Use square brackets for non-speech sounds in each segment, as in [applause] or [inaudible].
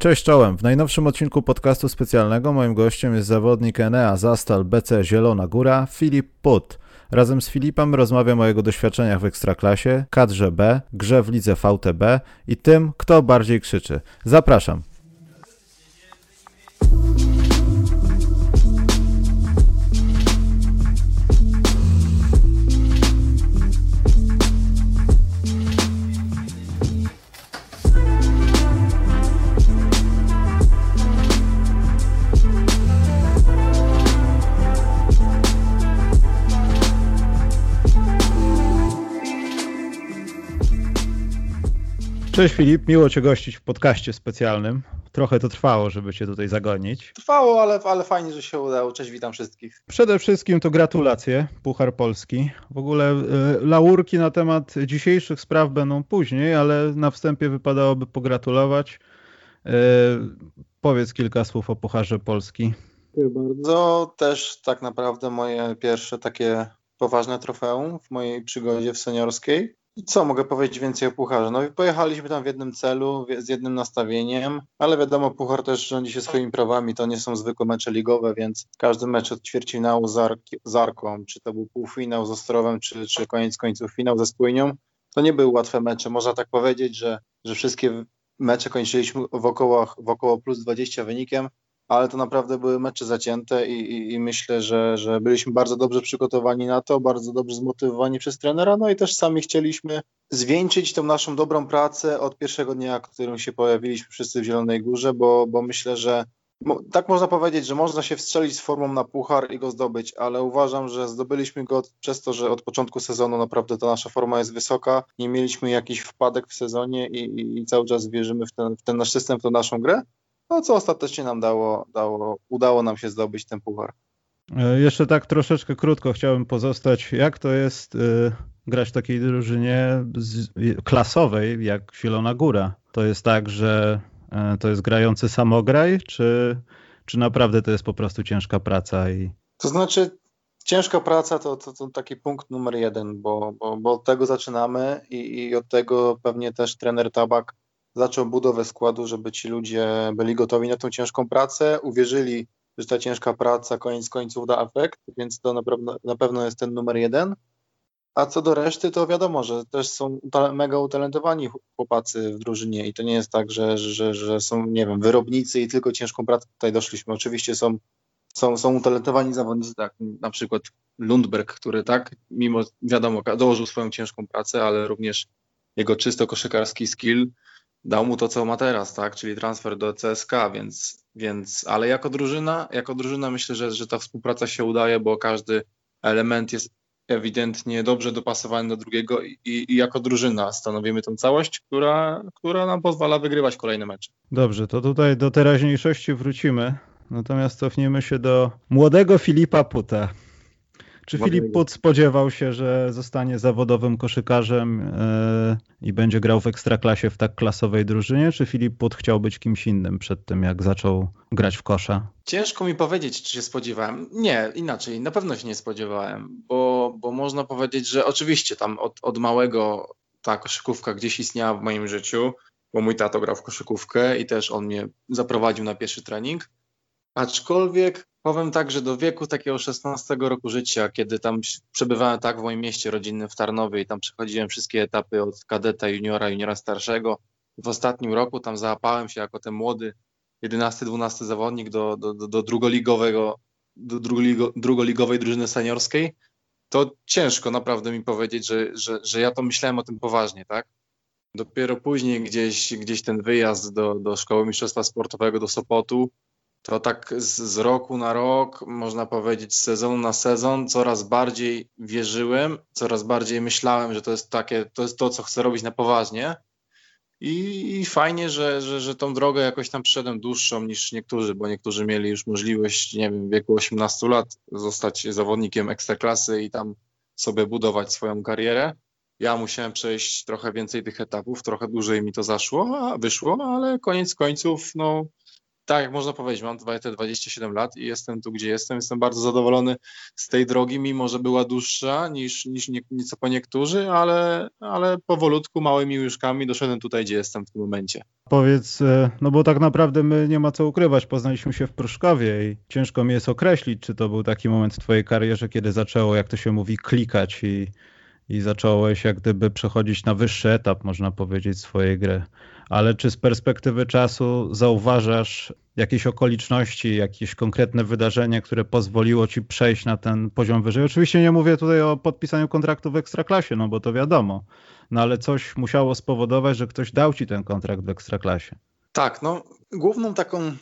Cześć czołem. W najnowszym odcinku podcastu specjalnego moim gościem jest zawodnik Enea Zastal BC Zielona Góra, Filip Put. Razem z Filipem rozmawiam o jego doświadczeniach w Ekstraklasie, kadrze B, grze w lidze VTB i tym, kto bardziej krzyczy. Zapraszam. Cześć Filip, miło Cię gościć w podcaście specjalnym. Trochę to trwało, żeby Cię tutaj zagonić. Trwało, ale, ale fajnie, że się udało. Cześć, witam wszystkich. Przede wszystkim to gratulacje, Puchar Polski. W ogóle y, laurki na temat dzisiejszych spraw będą później, ale na wstępie wypadałoby pogratulować. Y, powiedz kilka słów o Pucharze Polski. Dziękuję bardzo. Też tak naprawdę moje pierwsze takie poważne trofeum w mojej przygodzie w seniorskiej. Co mogę powiedzieć więcej o Pucharze? No pojechaliśmy tam w jednym celu, z jednym nastawieniem, ale wiadomo, Puchar też rządzi się swoimi prawami, to nie są zwykłe mecze ligowe, więc każdy mecz od ćwierćfinału z, z Arką, czy to był półfinał z Ostrowem, czy, czy koniec końców finał ze Spójnią, to nie były łatwe mecze. Można tak powiedzieć, że, że wszystkie mecze kończyliśmy w około, w około plus 20 wynikiem, ale to naprawdę były mecze zacięte i, i, i, myślę, że, że byliśmy bardzo dobrze przygotowani na to, bardzo dobrze zmotywowani przez trenera, no i też sami chcieliśmy zwieńczyć tą naszą dobrą pracę od pierwszego dnia, którym się pojawiliśmy wszyscy w Zielonej Górze, bo, bo myślę, że tak można powiedzieć, że można się wstrzelić z formą na puchar i go zdobyć, ale uważam, że zdobyliśmy go przez to, że od początku sezonu naprawdę ta nasza forma jest wysoka, nie mieliśmy jakichś wpadek w sezonie i, i, i cały czas wierzymy w ten, w ten nasz system, w tą naszą grę no co ostatecznie nam dało, dało, udało nam się zdobyć ten puchar. E, jeszcze tak troszeczkę krótko chciałbym pozostać. Jak to jest y, grać w takiej drużynie z, klasowej jak Zielona Góra? To jest tak, że y, to jest grający samograj, czy, czy naprawdę to jest po prostu ciężka praca? I... To znaczy ciężka praca to, to, to taki punkt numer jeden, bo, bo, bo od tego zaczynamy i, i od tego pewnie też trener Tabak zaczął budowę składu, żeby ci ludzie byli gotowi na tą ciężką pracę, uwierzyli, że ta ciężka praca koniec końców da efekt, więc to na pewno, na pewno jest ten numer jeden. A co do reszty, to wiadomo, że też są mega utalentowani chłopacy w drużynie i to nie jest tak, że, że, że są, nie wiem, wyrobnicy i tylko ciężką pracę tutaj doszliśmy. Oczywiście są, są, są utalentowani zawodnicy, tak, na przykład Lundberg, który tak, mimo wiadomo, dołożył swoją ciężką pracę, ale również jego czysto koszykarski skill dał mu to, co ma teraz, tak? Czyli transfer do CSK, więc, więc ale jako drużyna, jako drużyna myślę, że, że ta współpraca się udaje, bo każdy element jest ewidentnie dobrze dopasowany do drugiego i, i, jako drużyna stanowimy tą całość, która, która nam pozwala wygrywać kolejne mecze. Dobrze, to tutaj do teraźniejszości wrócimy. Natomiast cofniemy się do młodego Filipa Puta. Czy Filip Put spodziewał się, że zostanie zawodowym koszykarzem yy, i będzie grał w ekstraklasie w tak klasowej drużynie, czy Filip Put chciał być kimś innym przed tym, jak zaczął grać w kosza? Ciężko mi powiedzieć, czy się spodziewałem. Nie, inaczej, na pewno się nie spodziewałem, bo, bo można powiedzieć, że oczywiście tam od, od małego ta koszykówka gdzieś istniała w moim życiu, bo mój tato grał w koszykówkę i też on mnie zaprowadził na pierwszy trening. Aczkolwiek Powiem tak, że do wieku takiego 16 roku życia, kiedy tam przebywałem tak w moim mieście rodzinnym w Tarnowie i tam przechodziłem wszystkie etapy od kadeta, juniora, juniora starszego, w ostatnim roku tam załapałem się jako ten młody 11-12 zawodnik do, do, do, do drugoligowego, do drugoligo, drugoligowej drużyny seniorskiej, to ciężko naprawdę mi powiedzieć, że, że, że ja to myślałem o tym poważnie, tak? Dopiero później gdzieś, gdzieś ten wyjazd do, do Szkoły Mistrzostwa Sportowego do Sopotu, to tak z, z, roku na rok, można powiedzieć, z sezonu na sezon, coraz bardziej wierzyłem, coraz bardziej myślałem, że to jest takie, to jest to, co chcę robić na poważnie. I, i fajnie, że, że, że tą drogę jakoś tam przyszedłem dłuższą niż niektórzy, bo niektórzy mieli już możliwość, nie wiem, w wieku 18 lat zostać zawodnikiem ekstraklasy i tam sobie budować swoją karierę. Ja musiałem przejść trochę więcej tych etapów, trochę dłużej mi to zaszło, a wyszło, ale koniec końców, no, tak jak można powiedzieć, mam te 27 lat i jestem tu, gdzie jestem. Jestem bardzo zadowolony z tej drogi, mimo że była dłuższa niż, niż nie, nieco po niektórzy, ale, ale powolutku, małymi łyżkami doszedłem tutaj, gdzie jestem w tym momencie. Powiedz, e, no bo tak naprawdę my nie ma co ukrywać, poznaliśmy się w Pruszkowie i ciężko mi jest określić, czy to był taki moment w twojej karierze, kiedy zaczęło, jak to się mówi, klikać i, i zacząłeś jak gdyby przechodzić na wyższy etap, można powiedzieć, swojej gry ale czy z perspektywy czasu zauważasz jakieś okoliczności, jakieś konkretne wydarzenie, które pozwoliło ci przejść na ten poziom wyżej? Oczywiście nie mówię tutaj o podpisaniu kontraktu w ekstraklasie, no bo to wiadomo, no ale coś musiało spowodować, że ktoś dał ci ten kontrakt w ekstraklasie. Tak, no główną taką,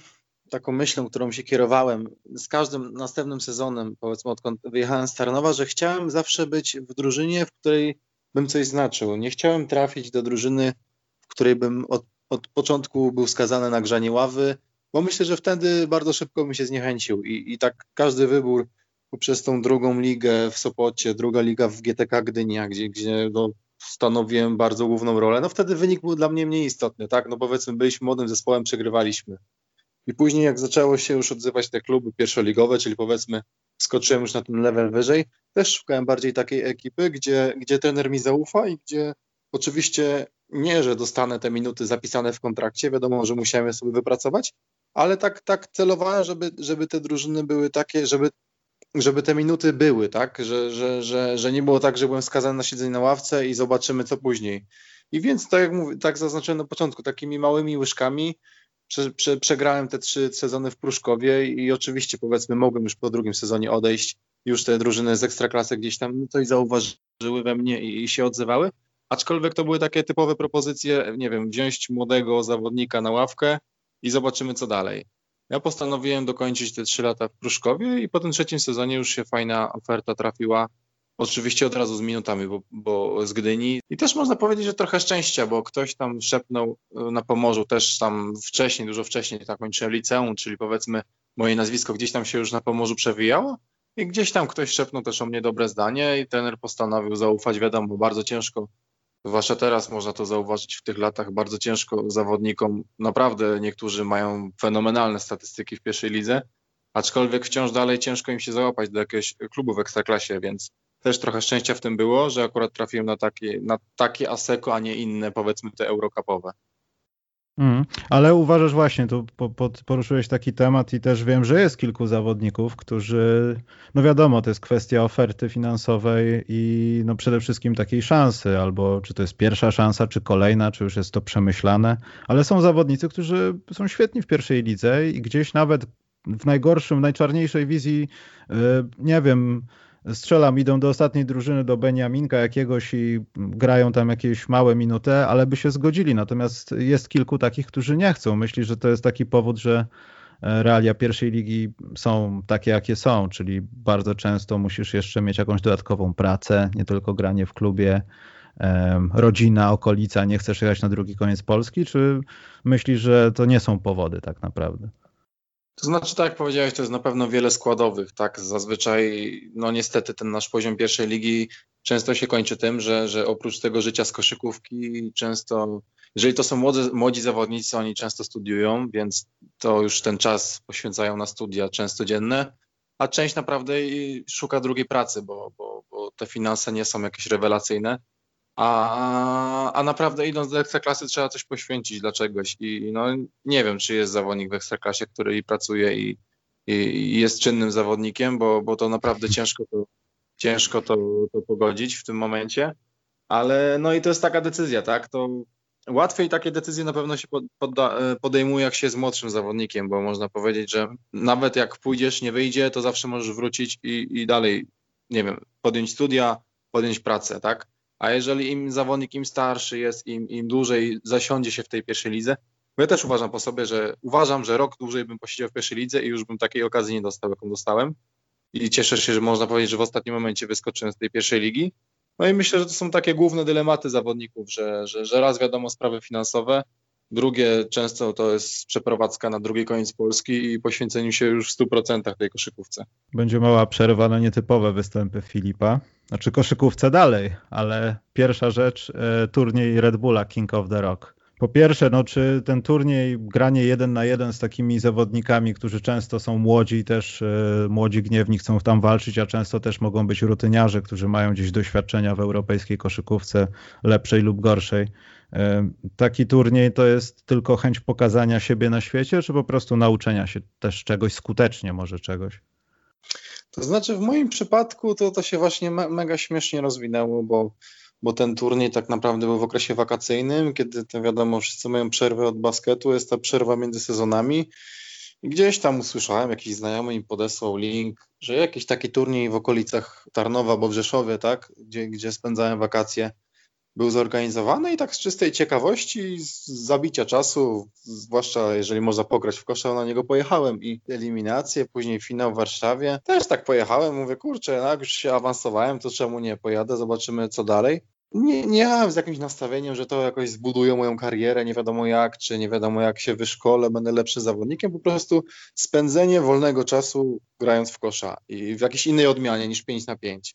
taką myślą, którą się kierowałem z każdym następnym sezonem, powiedzmy odkąd wyjechałem z Tarnowa, że chciałem zawsze być w drużynie, w której bym coś znaczył. Nie chciałem trafić do drużyny, w której bym od, od początku był skazany na grzanie ławy, bo myślę, że wtedy bardzo szybko bym się zniechęcił i, i tak każdy wybór poprzez tą drugą ligę w Sopocie, druga liga w GTK Gdynia, gdzie, gdzie no, stanowiłem bardzo główną rolę, no wtedy wynik był dla mnie mniej istotny, tak, no powiedzmy byliśmy młodym zespołem, przegrywaliśmy. I później jak zaczęło się już odzywać te kluby pierwszoligowe, czyli powiedzmy skoczyłem już na ten level wyżej, też szukałem bardziej takiej ekipy, gdzie, gdzie trener mi zaufa i gdzie oczywiście nie, że dostanę te minuty zapisane w kontrakcie, wiadomo, że musiałem je sobie wypracować, ale tak, tak celowałem, żeby, żeby te drużyny były takie, żeby, żeby te minuty były, tak, że, że, że, że nie było tak, że byłem skazany na siedzenie na ławce i zobaczymy co później. I więc tak jak mówię, tak zaznaczyłem na początku, takimi małymi łyżkami prze, prze, przegrałem te trzy sezony w Pruszkowie i oczywiście powiedzmy mogłem już po drugim sezonie odejść, już te drużyny z ekstraklasy gdzieś tam coś zauważyły we mnie i, i się odzywały, Aczkolwiek to były takie typowe propozycje, nie wiem, wziąć młodego zawodnika na ławkę i zobaczymy co dalej. Ja postanowiłem dokończyć te trzy lata w Pruszkowie i po tym trzecim sezonie już się fajna oferta trafiła. Oczywiście od razu z minutami, bo, bo z Gdyni. I też można powiedzieć, że trochę szczęścia, bo ktoś tam szepnął e, na Pomorzu też tam wcześniej, dużo wcześniej, tak kończyłem liceum, czyli powiedzmy moje nazwisko gdzieś tam się już na Pomorzu przewijało. I gdzieś tam ktoś szepnął też o mnie dobre zdanie i trener postanowił zaufać. Wiadomo, bardzo ciężko Zwłaszcza teraz można to zauważyć w tych latach bardzo ciężko zawodnikom. Naprawdę niektórzy mają fenomenalne statystyki w pierwszej lidze, aczkolwiek wciąż dalej ciężko im się załapać do jakiegoś klubu w ekstraklasie, więc też trochę szczęścia w tym było, że akurat trafiłem na takie, na takie Aseko, a nie inne, powiedzmy te eurokapowe. Mm, ale uważasz właśnie, tu po, po, poruszyłeś taki temat i też wiem, że jest kilku zawodników, którzy, no wiadomo, to jest kwestia oferty finansowej i no przede wszystkim takiej szansy, albo czy to jest pierwsza szansa, czy kolejna, czy już jest to przemyślane, ale są zawodnicy, którzy są świetni w pierwszej lidze i gdzieś nawet w najgorszym, najczarniejszej wizji, y, nie wiem, strzelam, idą do ostatniej drużyny, do Beniaminka jakiegoś i grają tam jakieś małe minuty, ale by się zgodzili. Natomiast jest kilku takich, którzy nie chcą. Myśli, że to jest taki powód, że e, realia pierwszej ligi są takie, jakie są, czyli bardzo często musisz jeszcze mieć jakąś dodatkową pracę, nie tylko granie w klubie, rodzina, okolica, nie chcesz jechać na drugi koniec Polski, czy myślisz, że to nie są powody tak naprawdę? To znaczy, tak jak powiedziałeś, to jest na pewno wiele składowych, tak? Zazwyczaj, no niestety ten nasz poziom pierwszej ligi często się kończy tym, że, że oprócz tego życia z koszykówki często, jeżeli to są młodzi, młodzi zawodnicy, oni często studiują, więc to już ten czas poświęcają na studia często dzienne, a część naprawdę szuka drugiej pracy, bo, bo, bo te finanse nie są jakieś rewelacyjne a, a naprawdę idąc do ekstraklasy trzeba coś poświęcić dla czegoś. I no, nie wiem, czy jest zawodnik w ekstraklasie, który i pracuje i, i, i jest czynnym zawodnikiem, bo, bo to naprawdę [laughs] ciężko to, ciężko to, to pogodzić w tym momencie, ale no i to jest taka decyzja, tak, to łatwiej takie decyzje na pewno się podda, podejmuje, jak się jest młodszym zawodnikiem, bo można powiedzieć, że nawet jak pójdziesz, nie wyjdzie, to zawsze możesz wrócić i, i dalej, nie wiem, podjąć studia, podjąć pracę, tak? A jeżeli im zawodnik im starszy jest, im, im dłużej zasiądzie się w tej pierwszej lidze, ja też uważam po sobie, że uważam, że rok dłużej bym posiedział w pierwszej lidze i już bym takiej okazji nie dostał, jaką dostałem. I cieszę się, że można powiedzieć, że w ostatnim momencie wyskoczyłem z tej pierwszej ligi. No i myślę, że to są takie główne dylematy zawodników, że, że, że raz wiadomo sprawy finansowe, drugie często to jest przeprowadzka na drugi koniec Polski i poświęceniu się już w 100% tej koszykówce. Będzie mała przerwa na nietypowe występy Filipa. Znaczy koszykówce dalej, ale pierwsza rzecz, e, turniej Red Bulla King of the Rock. Po pierwsze, no, czy ten turniej, granie jeden na jeden z takimi zawodnikami, którzy często są młodzi też e, młodzi gniewni chcą tam walczyć, a często też mogą być rutyniarze, którzy mają gdzieś doświadczenia w europejskiej koszykówce lepszej lub gorszej. E, taki turniej to jest tylko chęć pokazania siebie na świecie, czy po prostu nauczenia się też czegoś skutecznie, może czegoś? To znaczy, w moim przypadku to, to się właśnie me mega śmiesznie rozwinęło, bo bo ten turniej tak naprawdę był w okresie wakacyjnym, kiedy to wiadomo, wszyscy mają przerwę od basketu, jest ta przerwa między sezonami. I gdzieś tam usłyszałem, jakiś znajomy im podesłał link, że jakiś taki turniej w okolicach Tarnowa, bo w Rzeszowie, tak, gdzie, gdzie spędzałem wakacje, był zorganizowany i tak z czystej ciekawości, z zabicia czasu, zwłaszcza jeżeli można pograć w kosza, na niego pojechałem i eliminację, później finał w Warszawie. Też tak pojechałem, mówię, kurczę, no jak już się awansowałem, to czemu nie pojadę, zobaczymy co dalej. Nie, nie jechałem z jakimś nastawieniem, że to jakoś zbuduje moją karierę, nie wiadomo jak, czy nie wiadomo jak się wyszkolę, będę lepszym zawodnikiem, po prostu spędzenie wolnego czasu grając w kosza i w jakiejś innej odmianie niż 5 na 5.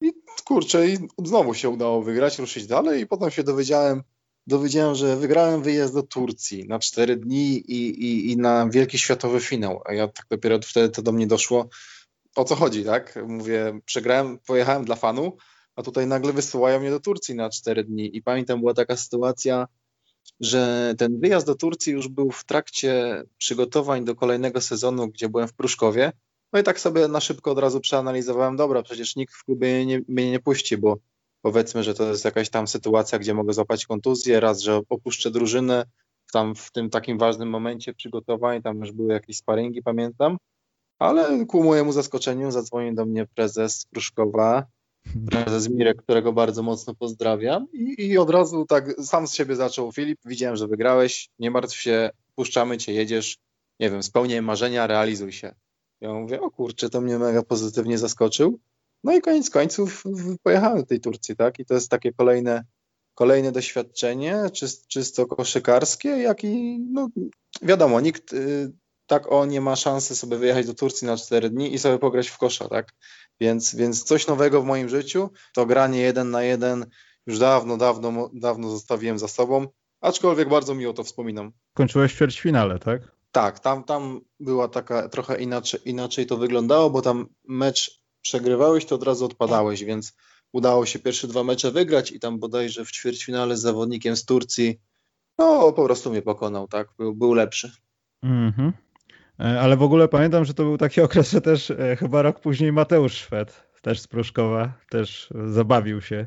I kurczę, i znowu się udało wygrać, ruszyć dalej i potem się dowiedziałem, dowiedziałem, że wygrałem wyjazd do Turcji na cztery dni i, i, i na wielki światowy finał. A ja tak dopiero wtedy to do mnie doszło, o co chodzi, tak? Mówię, przegrałem, pojechałem dla fanu, a tutaj nagle wysyłają mnie do Turcji na cztery dni. I pamiętam, była taka sytuacja, że ten wyjazd do Turcji już był w trakcie przygotowań do kolejnego sezonu, gdzie byłem w Pruszkowie no i tak sobie na szybko od razu przeanalizowałem, dobra, przecież nikt w klubie nie, mnie nie puści, bo powiedzmy, że to jest jakaś tam sytuacja, gdzie mogę złapać kontuzję, raz, że opuszczę drużynę, tam w tym takim ważnym momencie przygotowań, tam już były jakieś sparingi, pamiętam, ale ku mojemu zaskoczeniu zadzwonił do mnie prezes Pruszkowa, prezes Mirek, którego bardzo mocno pozdrawiam. I, i od razu tak sam z siebie zaczął, Filip, widziałem, że wygrałeś, nie martw się, puszczamy cię, jedziesz, nie wiem, spełniaj marzenia, realizuj się. Ja mówię, o kurczę, to mnie mega pozytywnie zaskoczył. No i koniec końców pojechałem do tej Turcji, tak? I to jest takie kolejne, kolejne doświadczenie, czysto koszykarskie, jak i, no wiadomo, nikt y, tak o nie ma szansy sobie wyjechać do Turcji na 4 dni i sobie pograć w kosza, tak? Więc, więc coś nowego w moim życiu, to granie jeden na jeden już dawno, dawno, dawno zostawiłem za sobą, aczkolwiek bardzo miło to wspominam. Kończyłeś w ćwierćfinale, tak? Tak, tam, tam była taka trochę inaczej, inaczej to wyglądało, bo tam mecz przegrywałeś, to od razu odpadałeś, więc udało się pierwsze dwa mecze wygrać i tam bodajże w ćwierćfinale z zawodnikiem z Turcji, no po prostu mnie pokonał, tak, był, był lepszy. Mhm. E, ale w ogóle pamiętam, że to był taki [laughs] okres, że też e, chyba rok później Mateusz Szwed, też z Pruszkowa, też zabawił się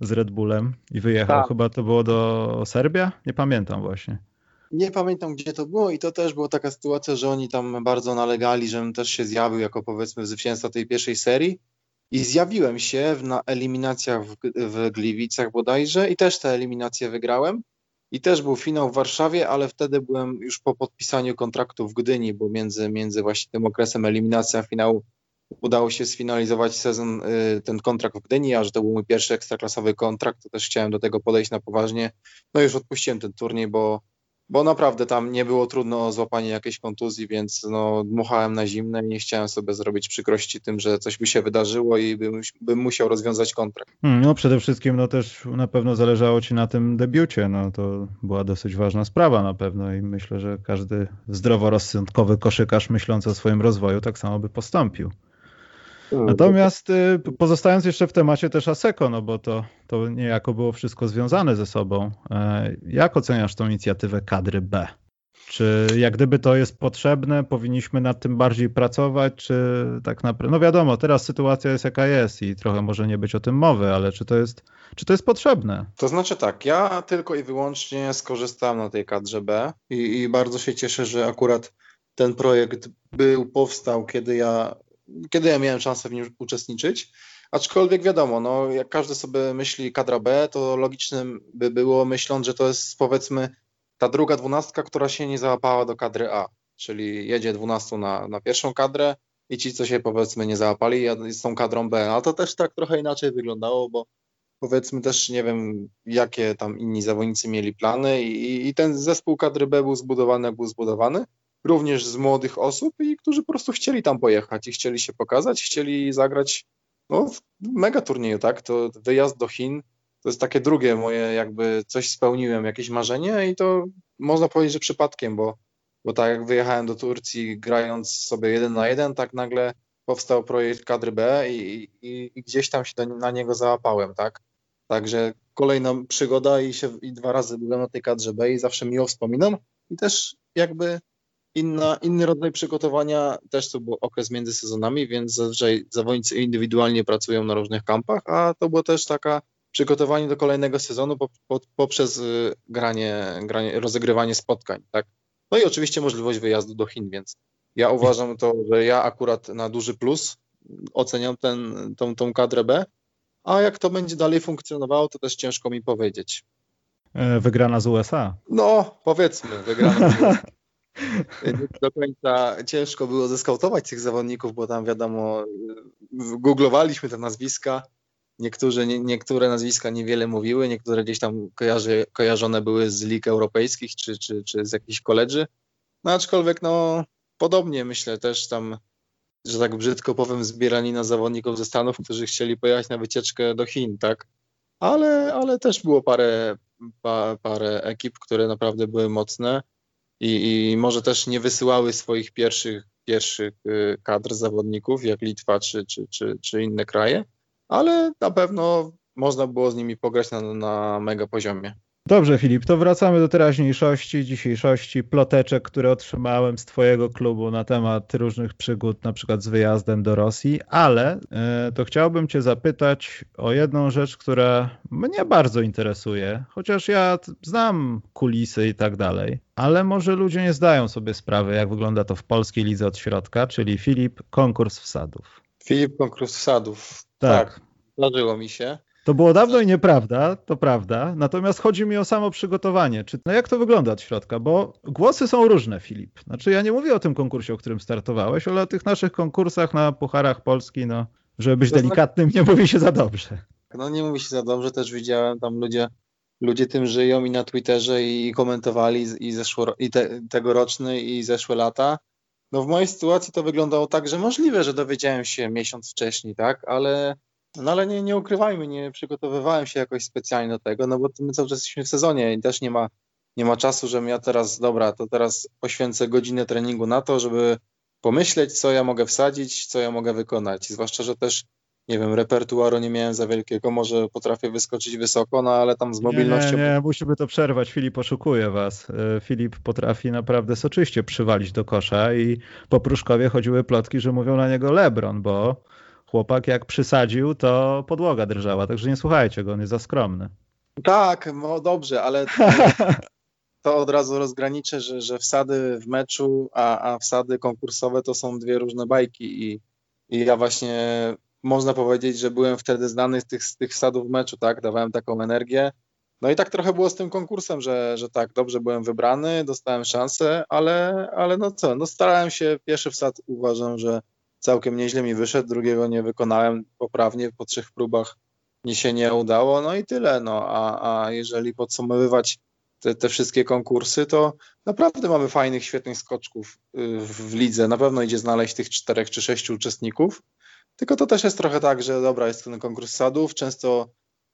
z Red Bullem i wyjechał. Tak. Chyba to było do Serbia? Nie pamiętam właśnie. Nie pamiętam, gdzie to było i to też była taka sytuacja, że oni tam bardzo nalegali, żebym też się zjawił jako powiedzmy zwycięzca tej pierwszej serii i zjawiłem się na eliminacjach w, w Gliwicach bodajże i też te eliminacje wygrałem. I też był finał w Warszawie, ale wtedy byłem już po podpisaniu kontraktu w Gdyni, bo między, między właśnie tym okresem eliminacji a finału udało się sfinalizować sezon, y, ten kontrakt w Gdyni, a że to był mój pierwszy ekstraklasowy kontrakt, to też chciałem do tego podejść na poważnie. No już odpuściłem ten turniej, bo bo naprawdę tam nie było trudno o złapanie jakiejś kontuzji, więc no, dmuchałem na zimne i nie chciałem sobie zrobić przykrości tym, że coś by się wydarzyło i bym, bym musiał rozwiązać kontrakt. Hmm, no przede wszystkim no też na pewno zależało ci na tym debiucie, no to była dosyć ważna sprawa na pewno i myślę, że każdy zdroworozsądkowy koszykarz myślący o swoim rozwoju tak samo by postąpił. Mm. Natomiast y, pozostając jeszcze w temacie też ASECO, no bo to, to niejako było wszystko związane ze sobą. E, jak oceniasz tą inicjatywę kadry B? Czy jak gdyby to jest potrzebne, powinniśmy nad tym bardziej pracować, czy tak naprawdę, no wiadomo, teraz sytuacja jest jaka jest i trochę może nie być o tym mowy, ale czy to jest, czy to jest potrzebne? To znaczy tak, ja tylko i wyłącznie skorzystałem na tej kadrze B i, i bardzo się cieszę, że akurat ten projekt był, powstał, kiedy ja kiedy ja miałem szansę w nim uczestniczyć. Aczkolwiek wiadomo, no, jak każdy sobie myśli kadra B, to logicznym by było myśląc, że to jest powiedzmy ta druga dwunastka, która się nie załapała do kadry A, czyli jedzie dwunastu na, na pierwszą kadrę i ci, co się powiedzmy nie załapali, z tą kadrą B. Ale to też tak trochę inaczej wyglądało, bo powiedzmy też nie wiem, jakie tam inni zawodnicy mieli plany i, i ten zespół kadry B był zbudowany, jak był zbudowany również z młodych osób i którzy po prostu chcieli tam pojechać i chcieli się pokazać, chcieli zagrać no, w mega turnieju, tak? To wyjazd do Chin to jest takie drugie moje, jakby coś spełniłem, jakieś marzenie i to można powiedzieć, że przypadkiem, bo, bo tak jak wyjechałem do Turcji grając sobie jeden na jeden, tak nagle powstał projekt kadry B i, i, i gdzieś tam się na niego załapałem, tak? Także kolejna przygoda i, się, i dwa razy byłem na tej kadrze B i zawsze miło wspominam i też jakby inna, inny rodzaj przygotowania, też to był okres między sezonami, więc zazwyczaj zawodnicy indywidualnie pracują na różnych kampach, a to było też taka przygotowanie do kolejnego sezonu poprzez y, granie, granie, rozegrywanie spotkań, tak? No i oczywiście możliwość wyjazdu do Chin, więc ja uważam to, że ja akurat na duży plus oceniam ten, tą, tą kadrę B, a jak to będzie dalej funkcjonowało, to też ciężko mi powiedzieć. E, wygrana z USA. No, powiedzmy, wygrana z USA. [laughs] do końca ciężko było zeskautować tych zawodników, bo tam wiadomo, googlowaliśmy te nazwiska. Niektóre, nie, niektóre nazwiska niewiele mówiły, niektóre gdzieś tam kojarzy, kojarzone były z lig europejskich czy, czy, czy z jakichś koledży. No aczkolwiek no podobnie myślę też tam, że tak brzydko powiem, zbieranina zawodników ze Stanów, którzy chcieli pojechać na wycieczkę do Chin, tak? Ale, ale też było parę, pa, parę ekip, które naprawdę były mocne i, i może też nie wysyłały swoich pierwszych, pierwszych y, kadr zawodników, jak Litwa czy, czy, czy, czy inne kraje, ale na pewno można było z nimi pograć na, na mega poziomie. Dobrze, Filip, to wracamy do teraźniejszości, dzisiejszości, ploteczek, które otrzymałem z Twojego klubu na temat różnych przygód, na przykład z wyjazdem do Rosji, ale e, to chciałbym Cię zapytać o jedną rzecz, która mnie bardzo interesuje, chociaż ja znam kulisy i tak dalej, ale może ludzie nie zdają sobie sprawy, jak wygląda to w polskiej lidze od środka, czyli Filip, konkurs wsadów. Filip, konkurs wsadów. Tak. tak. Zdarzyło mi się. To było dawno i nieprawda, to prawda. Natomiast chodzi mi o samo przygotowanie. Czy, no jak to wygląda od środka? Bo głosy są różne, Filip. Znaczy ja nie mówię o tym konkursie, o którym startowałeś, ale o tych naszych konkursach na Pucharach Polski, no, żeby być to delikatnym, nie mówi się za dobrze. No nie mówi się za dobrze, też widziałem tam ludzie, ludzie tym żyją i na Twitterze i, komentowali i, zeszło, i te, tegoroczny i zeszłe lata. No w mojej sytuacji to wyglądało tak, że możliwe, że dowiedziałem się miesiąc wcześniej, tak, ale no ale nie, nie ukrywajmy, nie przygotowywałem się jakoś specjalnie do tego, no bo my cały czas jesteśmy w sezonie i też nie ma, nie ma czasu, żebym ja teraz, dobra, to teraz poświęcę godzinę treningu na to, żeby pomyśleć, co ja mogę wsadzić, co ja mogę wykonać. Zwłaszcza, że też, nie wiem, repertuaru nie miałem za wielkiego, może potrafię wyskoczyć wysoko, no ale tam z mobilnością... Nie, nie, nie musimy to przerwać, Filip oszukuje was. E, Filip potrafi naprawdę soczyście przywalić do kosza i po Pruszkowie chodziły plotki, że mówią na niego Lebron, bo chłopak jak przysadził, to podłoga drżała, także nie słuchajcie go, on jest za skromny. Tak, no dobrze, ale [laughs] to od razu rozgraniczę, że, że wsady w meczu, a, a wsady konkursowe to są dwie różne bajki i, i ja właśnie można powiedzieć, że byłem wtedy znany z tych, z tych wsadów w meczu, tak, dawałem taką energię. No i tak trochę było z tym konkursem, że, że tak, dobrze byłem wybrany, dostałem szansę, ale, ale no co, no starałem się, pierwszy wsad uważam, że całkiem nieźle mi wyszedł, drugiego nie wykonałem poprawnie, po trzech próbach mi się nie udało, no i tyle. No, a, a jeżeli podsumowywać te, te wszystkie konkursy, to naprawdę mamy fajnych, świetnych skoczków y, w lidze. Na pewno idzie znaleźć tych czterech czy sześciu uczestników, tylko to też jest trochę tak, że dobra, jest ten konkurs sadów, często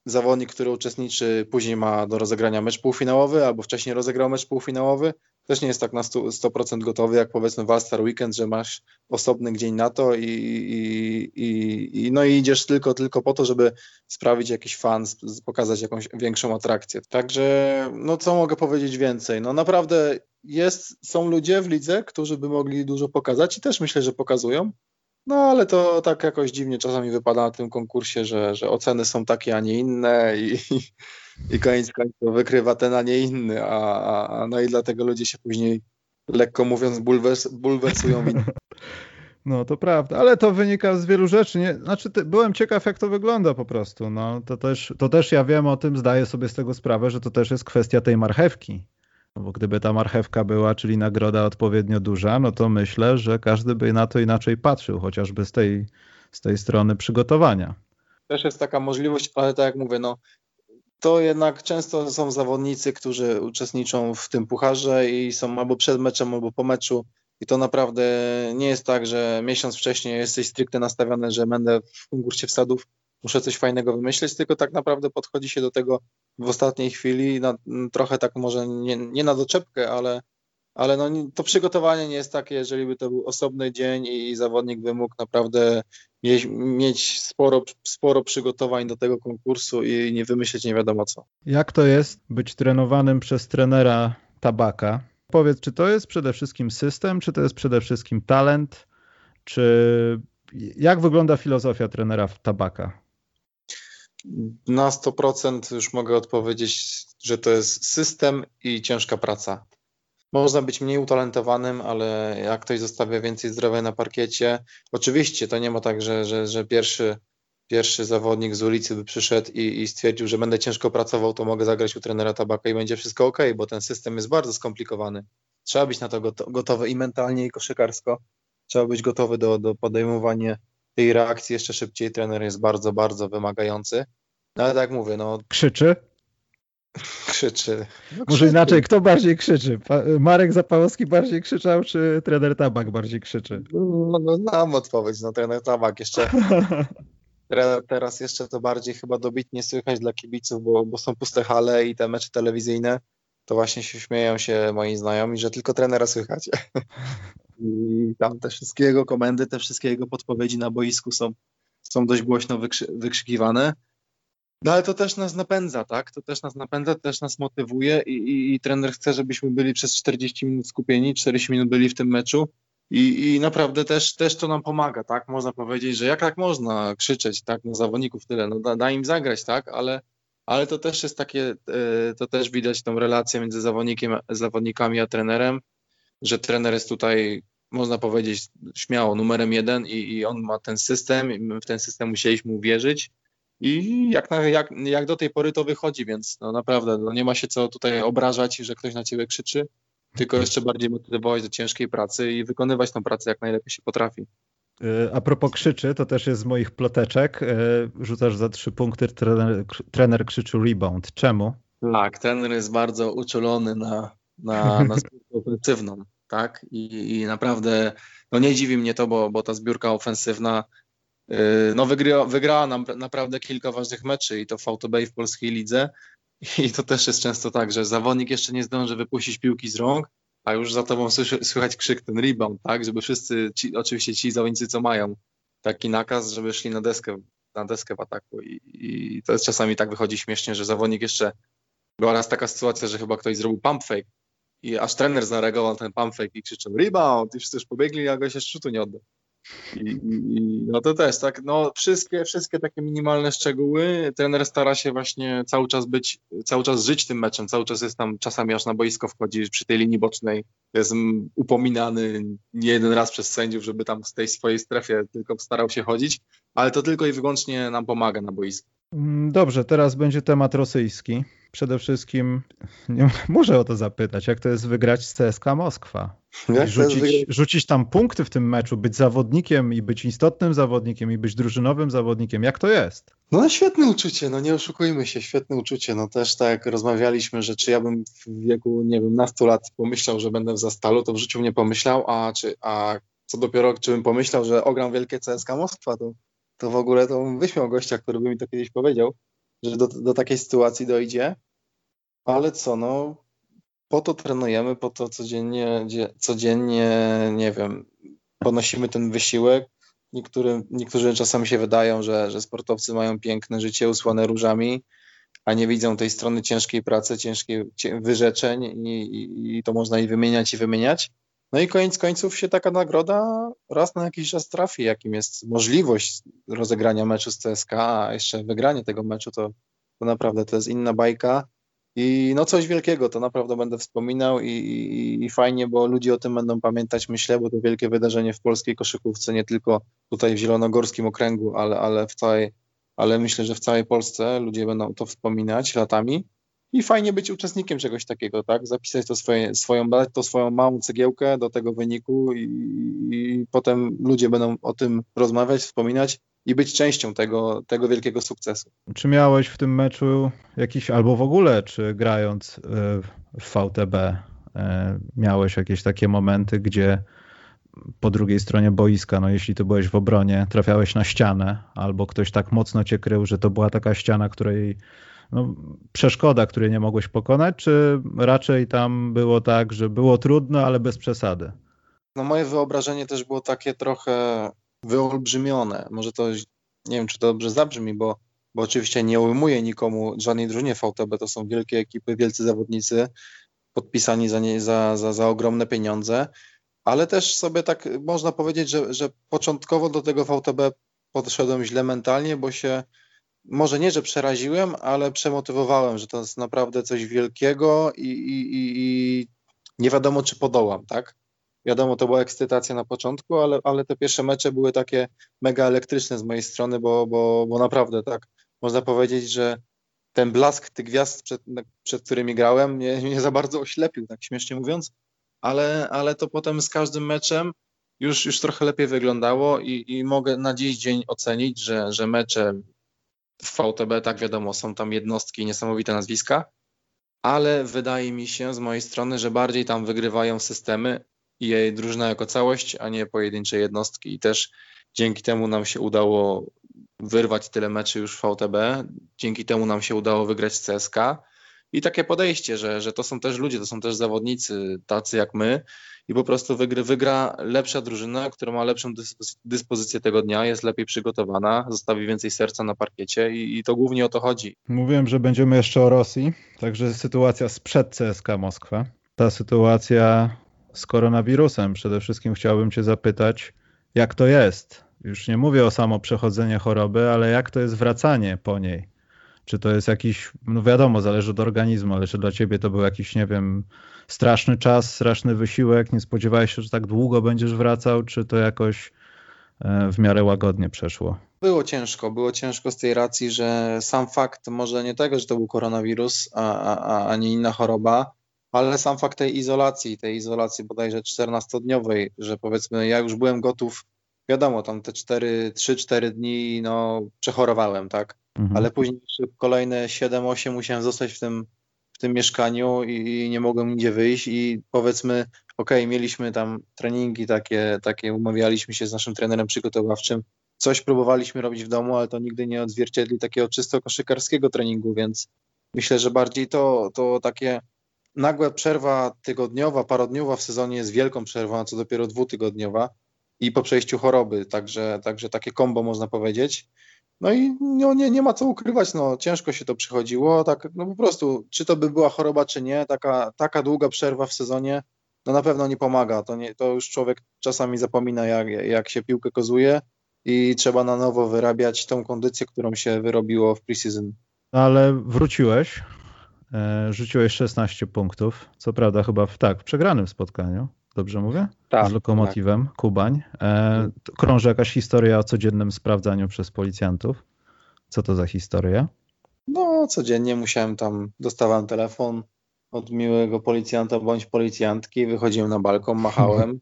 zawodnik, który uczestniczy, później ma do rozegrania mecz półfinałowy albo wcześniej rozegrał mecz półfinałowy, też nie jest tak na 100%, 100 gotowy, jak powiedzmy w All-Star Weekend, że masz osobny dzień na to i, i, i, no i idziesz tylko, tylko po to, żeby sprawić jakiś fan, pokazać jakąś większą atrakcję. Także, no co mogę powiedzieć więcej? No naprawdę jest, są ludzie w lidze, którzy by mogli dużo pokazać i też myślę, że pokazują. No ale to tak jakoś dziwnie czasami wypada na tym konkursie, że, że oceny są takie, a nie inne i, i koniec końców wykrywa ten, a nie inny, a, a, no i dlatego ludzie się później, lekko mówiąc, bulwers, bulwersują. [laughs] No to prawda, ale to wynika z wielu rzeczy. Nie? Znaczy, ty, byłem ciekaw, jak to wygląda po prostu. No, to, też, to też ja wiem o tym, zdaję sobie z tego sprawę, że to też jest kwestia tej marchewki. No bo gdyby ta marchewka była, czyli nagroda odpowiednio duża, no to myślę, że każdy by na to inaczej patrzył, chociażby z tej, z tej strony przygotowania. Też jest taka możliwość, ale tak jak mówię, no to jednak często są zawodnicy, którzy uczestniczą w tym pucharze i są albo przed meczem, albo po meczu. I to naprawdę nie jest tak, że miesiąc wcześniej jesteś stricte nastawiony, że będę w konkursie wsadów. Muszę coś fajnego wymyśleć, tylko tak naprawdę podchodzi się do tego w ostatniej chwili, na, trochę tak może nie, nie na doczepkę, ale, ale no, to przygotowanie nie jest takie, jeżeli by to był osobny dzień i zawodnik by mógł naprawdę mieć, mieć sporo, sporo przygotowań do tego konkursu i nie wymyśleć nie wiadomo co. Jak to jest być trenowanym przez trenera tabaka? Powiedz, czy to jest przede wszystkim system, czy to jest przede wszystkim talent, czy jak wygląda filozofia trenera tabaka? Na 100% już mogę odpowiedzieć, że to jest system i ciężka praca. Można być mniej utalentowanym, ale jak ktoś zostawia więcej zdrowia na parkiecie, oczywiście to nie ma tak, że, że, że pierwszy, pierwszy zawodnik z ulicy by przyszedł i, i stwierdził, że będę ciężko pracował, to mogę zagrać u trenera tabaka i będzie wszystko ok, bo ten system jest bardzo skomplikowany. Trzeba być na to gotowy i mentalnie, i koszykarsko. Trzeba być gotowy do, do podejmowania tej reakcji jeszcze szybciej. Trener jest bardzo, bardzo wymagający. No ale tak mówię, no... Krzyczy? Krzyczy. No, Może inaczej, kto bardziej krzyczy? Marek Zapałowski bardziej krzyczał, czy trener Tabak bardziej krzyczy? No, no znam odpowiedź, no trener Tabak jeszcze. [laughs] Teraz jeszcze to bardziej chyba dobitnie słychać dla kibiców, bo, bo są puste hale i te mecze telewizyjne, to właśnie się śmieją się moi znajomi, że tylko trenera słychać. [laughs] I tam te wszystkie jego komendy, te wszystkie jego podpowiedzi na boisku są, są dość głośno wykrzy wykrzykiwane. No ale to też nas napędza, tak? To też nas napędza, to też nas motywuje i, i, i trener chce, żebyśmy byli przez 40 minut skupieni, 40 minut byli w tym meczu i, i naprawdę też, też to nam pomaga, tak? Można powiedzieć, że jak tak można krzyczeć, tak, na zawodników tyle, no da, da im zagrać, tak? Ale, ale to też jest takie, e, to też widać tą relację między zawodnikiem, zawodnikami a trenerem, że trener jest tutaj, można powiedzieć śmiało, numerem jeden i, i on ma ten system, i my w ten system musieliśmy uwierzyć i jak, na, jak, jak do tej pory to wychodzi, więc no naprawdę no nie ma się co tutaj obrażać, że ktoś na ciebie krzyczy, tylko jeszcze bardziej motywować do ciężkiej pracy i wykonywać tą pracę jak najlepiej się potrafi. E, a propos krzyczy, to też jest z moich ploteczek. E, rzucasz za trzy punkty, trener, trener krzyczy rebound. Czemu? Tak, trener jest bardzo uczulony na, na, na [laughs] ofensywną, tak? I, I, naprawdę, no nie dziwi mnie to, bo, bo ta zbiórka ofensywna Yy, no wygryła, wygrała nam naprawdę kilka ważnych meczy i to w i w polskiej lidze. I to też jest często tak, że zawodnik jeszcze nie zdąży wypuścić piłki z rąk, a już za tobą słychać krzyk ten rebound, tak? Żeby wszyscy, ci, oczywiście ci zawodnicy, co mają taki nakaz, żeby szli na deskę, na deskę w ataku. I, I, to jest czasami tak wychodzi śmiesznie, że zawodnik jeszcze była raz taka sytuacja, że chyba ktoś zrobił pump fake i aż trener zareagował na ten pump i krzyczał rebound i wszyscy już pobiegli, a go się szczytu nie oddał. I, i, no to też, tak, no wszystkie, wszystkie takie minimalne szczegóły, trener stara się właśnie cały czas być, cały czas żyć tym meczem, cały czas jest tam, czasami aż na boisko wchodzi przy tej linii bocznej, jest upominany nie jeden raz przez sędziów, żeby tam z tej swojej strefie tylko starał się chodzić, ale to tylko i wyłącznie nam pomaga na boisku. Mm, dobrze, teraz będzie temat rosyjski. Przede wszystkim nie, [laughs] muszę o to zapytać, jak to jest wygrać z CSK Moskwa? Rzucić, rzucić tam punkty w tym meczu, być zawodnikiem i być istotnym zawodnikiem i być drużynowym zawodnikiem. Jak to jest? No świetne uczucie, no nie oszukujmy się, świetne uczucie. No też tak jak rozmawialiśmy, że czy ja bym w wieku, nie wiem, nastu lat pomyślał, że będę w Zastalu, to w życiu nie pomyślał, a, czy, a co dopiero, czy bym pomyślał, że ogram wielkie CSK Moskwa, to, to w ogóle to wyśmiał gościa, który by mi to kiedyś powiedział, że do, do takiej sytuacji dojdzie. Ale co, no po to trenujemy, po to codziennie, codziennie nie wiem, ponosimy ten wysiłek. Niektóry, niektórzy czasami się wydają, że, że sportowcy mają piękne życie usłane różami, a nie widzą tej strony ciężkiej pracy, ciężkiej wyrzeczeń i, i, i to można i wymieniać i wymieniać. No i koniec końców się taka nagroda raz na jakiś czas trafi, jakim jest możliwość rozegrania meczu z CSK, a jeszcze wygranie tego meczu to, to naprawdę to jest inna bajka. I no coś wielkiego, to naprawdę będę wspominał i, i, i, fajnie, bo ludzie o tym będą pamiętać, myślę, bo to wielkie wydarzenie w polskiej koszykówce, nie tylko tutaj w Zielonogorskim Okręgu, ale, ale w całej, ale myślę, że w całej Polsce ludzie będą to wspominać latami. I fajnie być uczestnikiem czegoś takiego, tak? Zapisać to swoje, swoją, to swoją małą cegiełkę do tego wyniku i, i potem ludzie będą o tym rozmawiać, wspominać i być częścią tego, tego wielkiego sukcesu. Czy miałeś w tym meczu jakiś, albo w ogóle, czy grając e, w VTB, e, miałeś jakieś takie momenty, gdzie po drugiej stronie boiska, no jeśli ty byłeś w obronie, trafiałeś na ścianę, albo ktoś tak mocno cię krył, że to była taka ściana, której no, przeszkoda, której nie mogłeś pokonać, czy raczej tam było tak, że było trudno, ale bez przesady? No moje wyobrażenie też było takie trochę wyolbrzymione. Może to, nie wiem, czy to dobrze zabrzmi, bo, bo oczywiście nie ujmuję nikomu żadnej drużynie VTB, to są wielkie ekipy, wielcy zawodnicy, podpisani za, nie, za, za, za ogromne pieniądze, ale też sobie tak można powiedzieć, że, że początkowo do tego VTB podszedłem źle mentalnie, bo się może nie, że przeraziłem, ale przemotywowałem, że to jest naprawdę coś wielkiego i, i, i, nie wiadomo, czy podołam, tak? Wiadomo, to była ekscytacja na początku, ale, ale te pierwsze mecze były takie mega elektryczne z mojej strony, bo, bo, bo naprawdę tak można powiedzieć, że ten blask tych gwiazd, przed, przed którymi grałem, mnie, [laughs] mnie za bardzo oślepił, tak śmiesznie mówiąc, ale, ale to potem z każdym meczem już, już trochę lepiej wyglądało i, i mogę na dziś dzień ocenić, że, że mecze w VTB, tak wiadomo, są tam jednostki, niesamowite nazwiska, ale wydaje mi się z mojej strony, że bardziej tam wygrywają systemy i jej drużyna jako całość, a nie pojedyncze jednostki. I też dzięki temu nam się udało wyrwać tyle meczy już w VTB, dzięki temu nam się udało wygrać CSK. I takie podejście, że, że to są też ludzie, to są też zawodnicy tacy jak my i po prostu wygra, wygra lepsza drużyna, która ma lepszą dyspozycję tego dnia, jest lepiej przygotowana, zostawi więcej serca na parkiecie i, i to głównie o to chodzi. Mówiłem, że będziemy jeszcze o Rosji, także sytuacja sprzed CSK Moskwa. Ta sytuacja z koronawirusem. Przede wszystkim chciałbym Cię zapytać, jak to jest? Już nie mówię o samo przechodzenie choroby, ale jak to jest wracanie po niej? Czy to jest jakiś, no wiadomo, zależy od organizmu, ale czy dla Ciebie to był jakiś, nie wiem, straszny czas, straszny wysiłek? Nie spodziewałeś się, że tak długo będziesz wracał, czy to jakoś e, w miarę łagodnie przeszło? Było ciężko, było ciężko z tej racji, że sam fakt może nie tego, że to był koronawirus, a, a, inna choroba, ale sam fakt tej izolacji, tej izolacji bodajże 14-dniowej, że powiedzmy ja już byłem gotów, wiadomo, tam te 3-4 dni no przechorowałem, tak, mhm. ale później kolejne 7-8 musiałem zostać w tym, w tym mieszkaniu i, i nie mogłem nigdzie wyjść i powiedzmy, ok, mieliśmy tam treningi takie, takie, umawialiśmy się z naszym trenerem przygotowawczym, coś próbowaliśmy robić w domu, ale to nigdy nie odzwierciedli takiego czysto koszykarskiego treningu, więc myślę, że bardziej to, to takie nagła przerwa tygodniowa, parodniowa w sezonie jest wielką przerwą, a co dopiero dwutygodniowa i po przejściu choroby, także, także takie kombo można powiedzieć. No i no, nie, nie ma co ukrywać, no, ciężko się to przychodziło, tak no po prostu, czy to by była choroba, czy nie, taka, taka długa przerwa w sezonie, no na pewno nie pomaga, to, nie, to już człowiek czasami zapomina, jak, jak się piłkę kozuje i trzeba na nowo wyrabiać tą kondycję, którą się wyrobiło w preseason. Ale wróciłeś, E, rzuciłeś 16 punktów. Co prawda chyba w tak, w przegranym spotkaniu. Dobrze mówię? Tak. Z Lokomotywem, tak. Kubań. E, krąży jakaś historia o codziennym sprawdzaniu przez policjantów. Co to za historia? No, codziennie musiałem tam, dostawałem telefon od miłego policjanta bądź policjantki, wychodziłem na balkon, machałem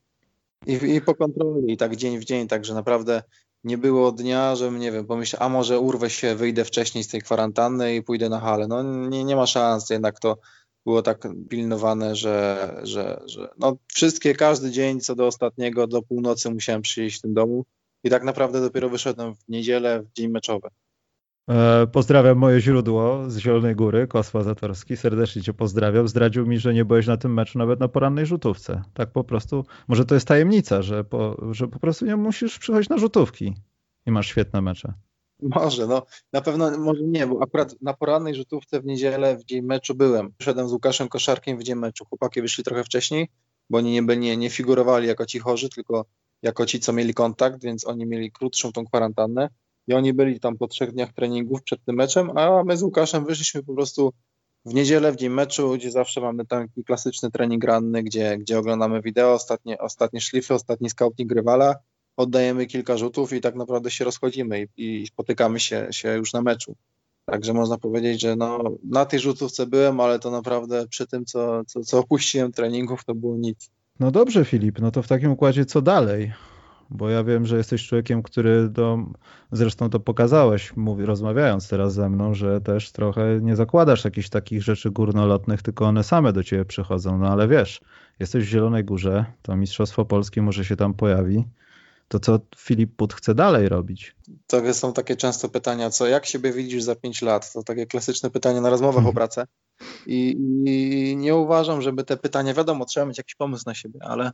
i, i po kontroli, i tak dzień w dzień, także naprawdę nie było dnia, żebym, nie wiem, pomyślał, a może urwę się, wyjdę wcześniej z tej kwarantanny i pójdę na halę. No nie, nie ma szans, jednak to było tak pilnowane, że, że, że no wszystkie, każdy dzień co do ostatniego, do północy musiałem przyjść w tym domu i tak naprawdę dopiero wyszedłem w niedzielę, w dzień meczowy. E, pozdrawiam moje źródło z Zielonej Góry, Kosła Zatorski. Serdecznie cię pozdrawiam. Zdradził mi, że nie byłeś na tym meczu nawet na porannej rzutówce. Tak po prostu, może to jest tajemnica, że po, że po prostu nie musisz przychodzić na rzutówki i masz świetne mecze. [laughs] Może, no na pewno może nie, bo akurat na porannej rzutówce w niedzielę w dzień meczu byłem. Szedłem z Łukaszem Koszarkiem w dzień meczu. Chłopaki wyszli trochę wcześniej, bo oni nie, nie, nie figurowali jako ci chorzy, tylko jako ci, co mieli kontakt, więc oni mieli krótszą tą kwarantannę i oni byli tam po trzech dniach treningów przed tym meczem, a my z Łukaszem wyszliśmy po prostu w niedzielę, w dzień meczu, gdzie zawsze mamy taki klasyczny trening ranny, gdzie, gdzie oglądamy wideo, ostatnie, ostatnie szlify, ostatni scouting rywala, oddajemy kilka rzutów i tak naprawdę się rozchodzimy i, i spotykamy się, się już na meczu. Także można powiedzieć, że no, na tej rzutówce byłem, ale to naprawdę przy tym, co, co, co opuściłem treningów, to było nic. No dobrze, Filip, no to w takim układzie co dalej? Bo ja wiem, że jesteś człowiekiem, który do, zresztą to pokazałeś, mówi, rozmawiając teraz ze mną, że też trochę nie zakładasz jakichś takich rzeczy górnolotnych, tylko one same do ciebie przychodzą. No ale wiesz, jesteś w Zielonej Górze, to Mistrzostwo Polskie może się tam pojawi. To co Filip Put chce dalej robić? To są takie często pytania, co jak siebie widzisz za 5 lat? To takie klasyczne pytanie na rozmowach o pracę. I, I, nie uważam, żeby te pytania, wiadomo, trzeba mieć jakiś pomysł na siebie, ale,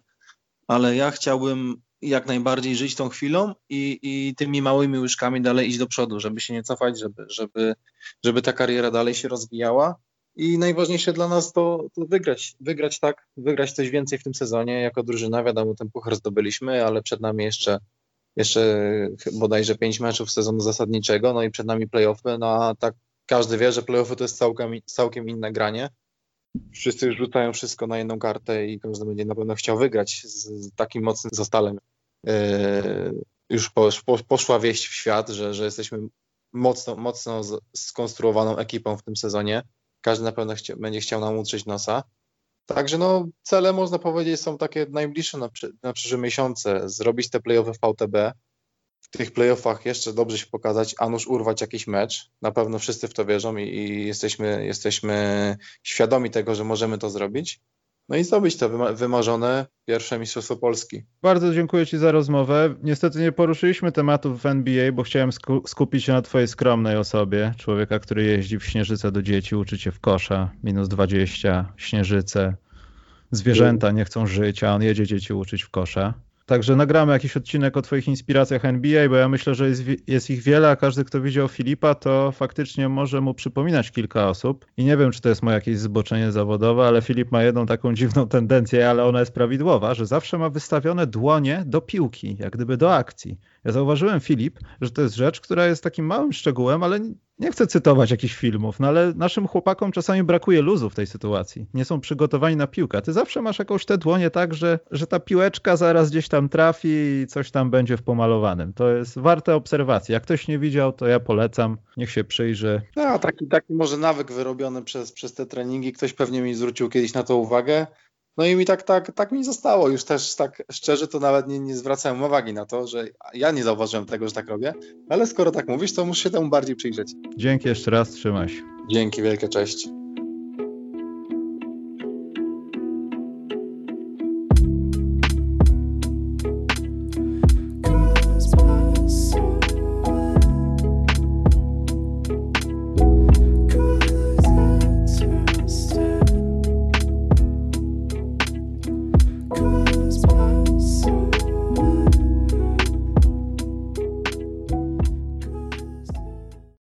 ale ja chciałbym jak najbardziej żyć tą chwilą i, i tymi małymi łyżkami dalej iść do przodu, żeby się nie cofać, żeby, żeby, żeby ta kariera dalej się rozwijała. I najważniejsze dla nas to, to wygrać, wygrać tak, wygrać coś więcej w tym sezonie jako drużyna. Wiadomo, ten puchar zdobyliśmy, ale przed nami jeszcze, jeszcze bodajże pięć meczów sezonu zasadniczego, no i przed nami playoffy, no a tak każdy wie, że playoffy to jest całkiem, całkiem inne granie. Wszyscy rzucają wszystko na jedną kartę i każdy będzie na pewno chciał wygrać z, z takim mocnym zastalem. Yy, już po, po, poszła wieść w świat, że, że jesteśmy mocno, mocno skonstruowaną ekipą w tym sezonie. Każdy na pewno chcia, będzie chciał nam utrzeć nosa. Także no, cele można powiedzieć są takie najbliższe na, na przyszłe miesiące. Zrobić te playoffy w VTB, w tych playoffach jeszcze dobrze się pokazać, a nuż urwać jakiś mecz. Na pewno wszyscy w to wierzą i, i jesteśmy, jesteśmy świadomi tego, że możemy to zrobić. No i zdobyć to wymarzone pierwsze Mistrzostwo Polski. Bardzo dziękuję Ci za rozmowę. Niestety nie poruszyliśmy tematów w NBA, bo chciałem skupić się na Twojej skromnej osobie. Człowieka, który jeździ w Śnieżyce do dzieci, uczy Cię w kosza, minus 20, Śnieżyce. Zwierzęta nie chcą żyć, a on jedzie dzieci uczyć w kosza. Także nagramy jakiś odcinek o Twoich inspiracjach NBA, bo ja myślę, że jest, jest, ich wiele, a każdy, kto widział Filipa, to faktycznie może mu przypominać kilka osób. I nie wiem, czy to jest moje jakieś zboczenie zawodowe, ale Filip ma jedną taką dziwną tendencję, ale ona jest prawidłowa, że zawsze ma wystawione dłonie do piłki, jak gdyby do akcji. Ja zauważyłem, Filip, że to jest rzecz, która jest takim małym szczegółem, ale nie chcę cytować jakichś filmów, no ale naszym chłopakom czasami brakuje luzu w tej sytuacji. Nie są przygotowani na piłkę. Ty zawsze masz jakąś te dłonie tak, że, że ta piłeczka zaraz gdzieś tam trafi i coś tam będzie w pomalowanym. To jest warte obserwacji. Jak ktoś nie widział, to ja polecam. Niech się przyjrzy. No, taki, taki może nawyk wyrobiony przez, przez te treningi. Ktoś pewnie mi zwrócił kiedyś na to uwagę. No i mi tak, tak, tak mi zostało. Już też tak szczerze to nawet nie, nie zwracałem uwagi na to, że ja nie zauważyłem tego, że tak robię, ale skoro tak mówisz, to muszę się temu bardziej przyjrzeć. Dzięki jeszcze raz, trzymaj się. Dzięki, wielkie cześć.